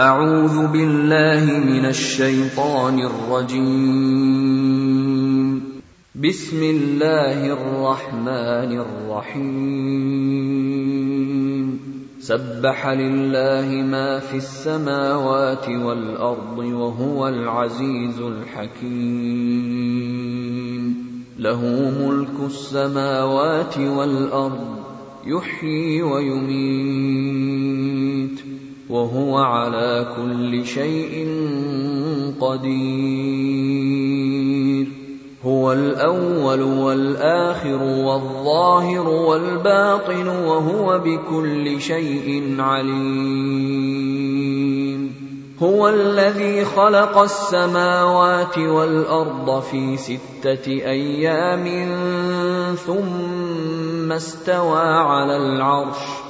أعوذ بالله من الشيطان الرجيم. بسم الله الرحمن الرحيم. سبح لله ما في السماوات والأرض وهو العزيز الحكيم. له ملك السماوات والأرض يحيي ويميت. وهو على كل شيء قدير. هو الأول والآخر والظاهر والباطن وهو بكل شيء عليم. هو الذي خلق السماوات والأرض في ستة أيام ثم استوى على العرش.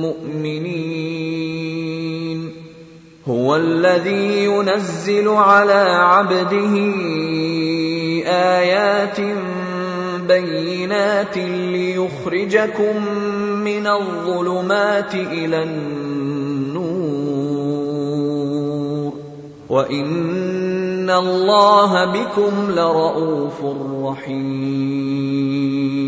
مؤمنين هو الذي ينزل على عبده آيات بينات ليخرجكم من الظلمات إلى النور. وإن الله بكم لرءوف رحيم.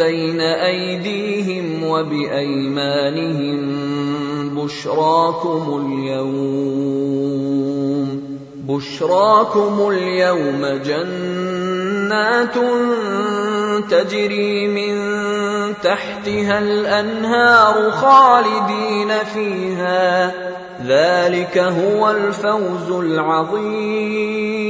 بين أيديهم وبأيمانهم بشراكم اليوم بشراكم اليوم جنات تجري من تحتها الأنهار خالدين فيها ذلك هو الفوز العظيم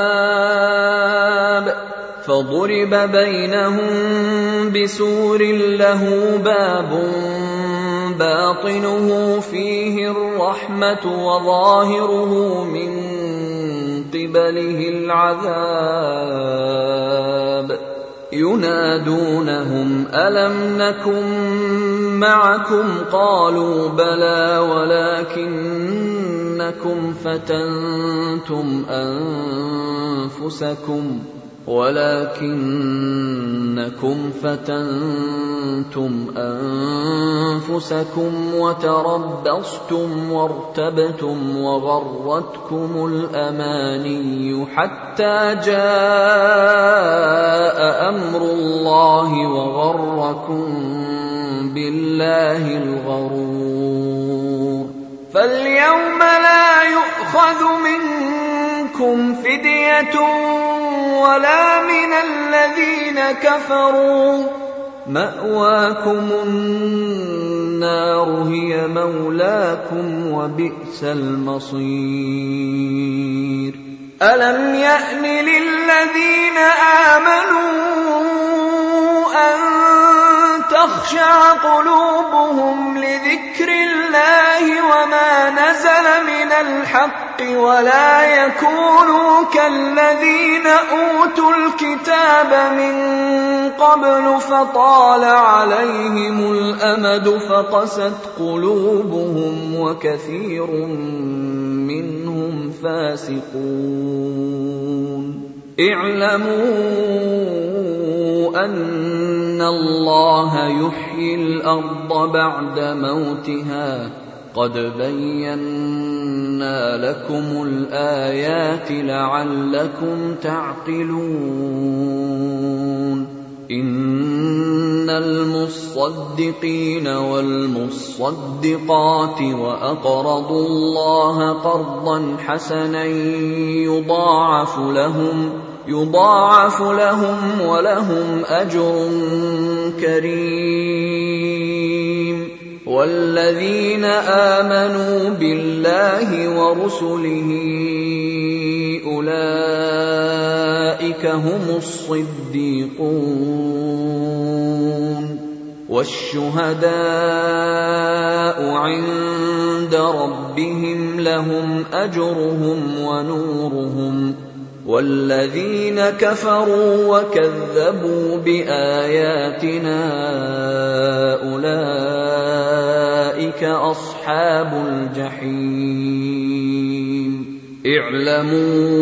فضرب بينهم بسور له باب باطنه فيه الرحمة وظاهره من قبله العذاب. ينادونهم ألم نكن معكم؟ قالوا بلى ولكنكم فتنتم أنفسكم. ولكنكم فتنتم أنفسكم وتربصتم وارتبتم وغرتكم الأماني حتى جاء أمر الله وغركم بالله الغرور. فاليوم لا يؤخذ منكم فدية ولا من الذين كفروا. مأواكم النار هي مولاكم وبئس المصير. ألم يأن للذين آمنوا أن تخشع قلوبهم لذكر الله وما نزل من الحق ولا يكونوا كالذين أوتوا الكتاب من قبل فطال عليهم الأمد فقست قلوبهم وكثير منهم فاسقون. اعلموا أن الله يحيي الأرض بعد موتها قد بينا لكم الايات لعلكم تعقلون ان المصدقين والمصدقات واقرضوا الله قرضا حسنا يضاعف لهم يضاعف لهم ولهم أجر كريم. والذين آمنوا بالله ورسله أولئك هم الصديقون. والشهداء عند ربهم لهم أجرهم ونورهم. والذين كفروا وكذبوا بآياتنا أولئك أصحاب الجحيم. اعلموا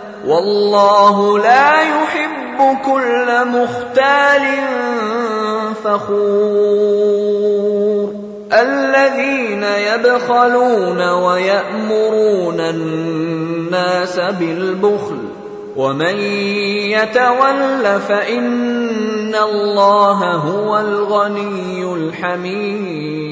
والله لا يحب كل مختال فخور. الذين يبخلون ويأمرون الناس بالبخل ومن يتول فإن الله هو الغني الحميد.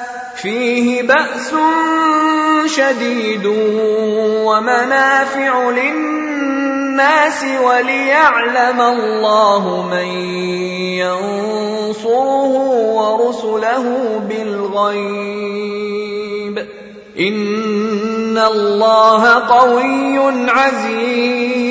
فيه بأس شديد ومنافع للناس وليعلم الله من ينصره ورسله بالغيب. إن الله قوي عزيز.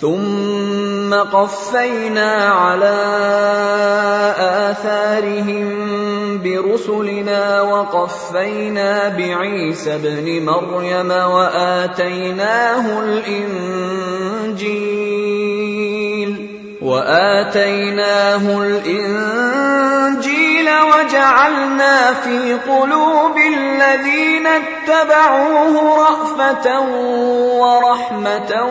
ثم قفينا على آثارهم برسلنا وقفينا بعيسى ابن مريم وآتيناه الإنجيل. وآتيناه الإنجيل وجعلنا في قلوب الذين اتبعوه رأفة ورحمة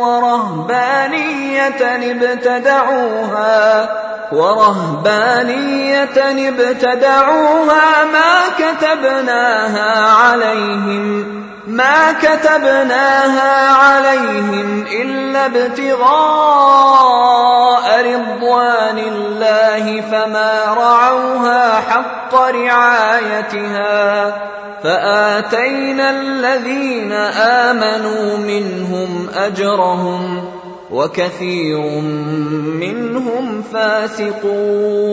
ورهبانية ابتدعوها ورهبانية ابتدعوها ما كتبناها عليهم ما كتبناها عليهم إلا ابتغاء رضوان الله فما رعوها حق رعايتها فآتينا الذين آمنوا منهم أجرهم وكثير منهم فاسقون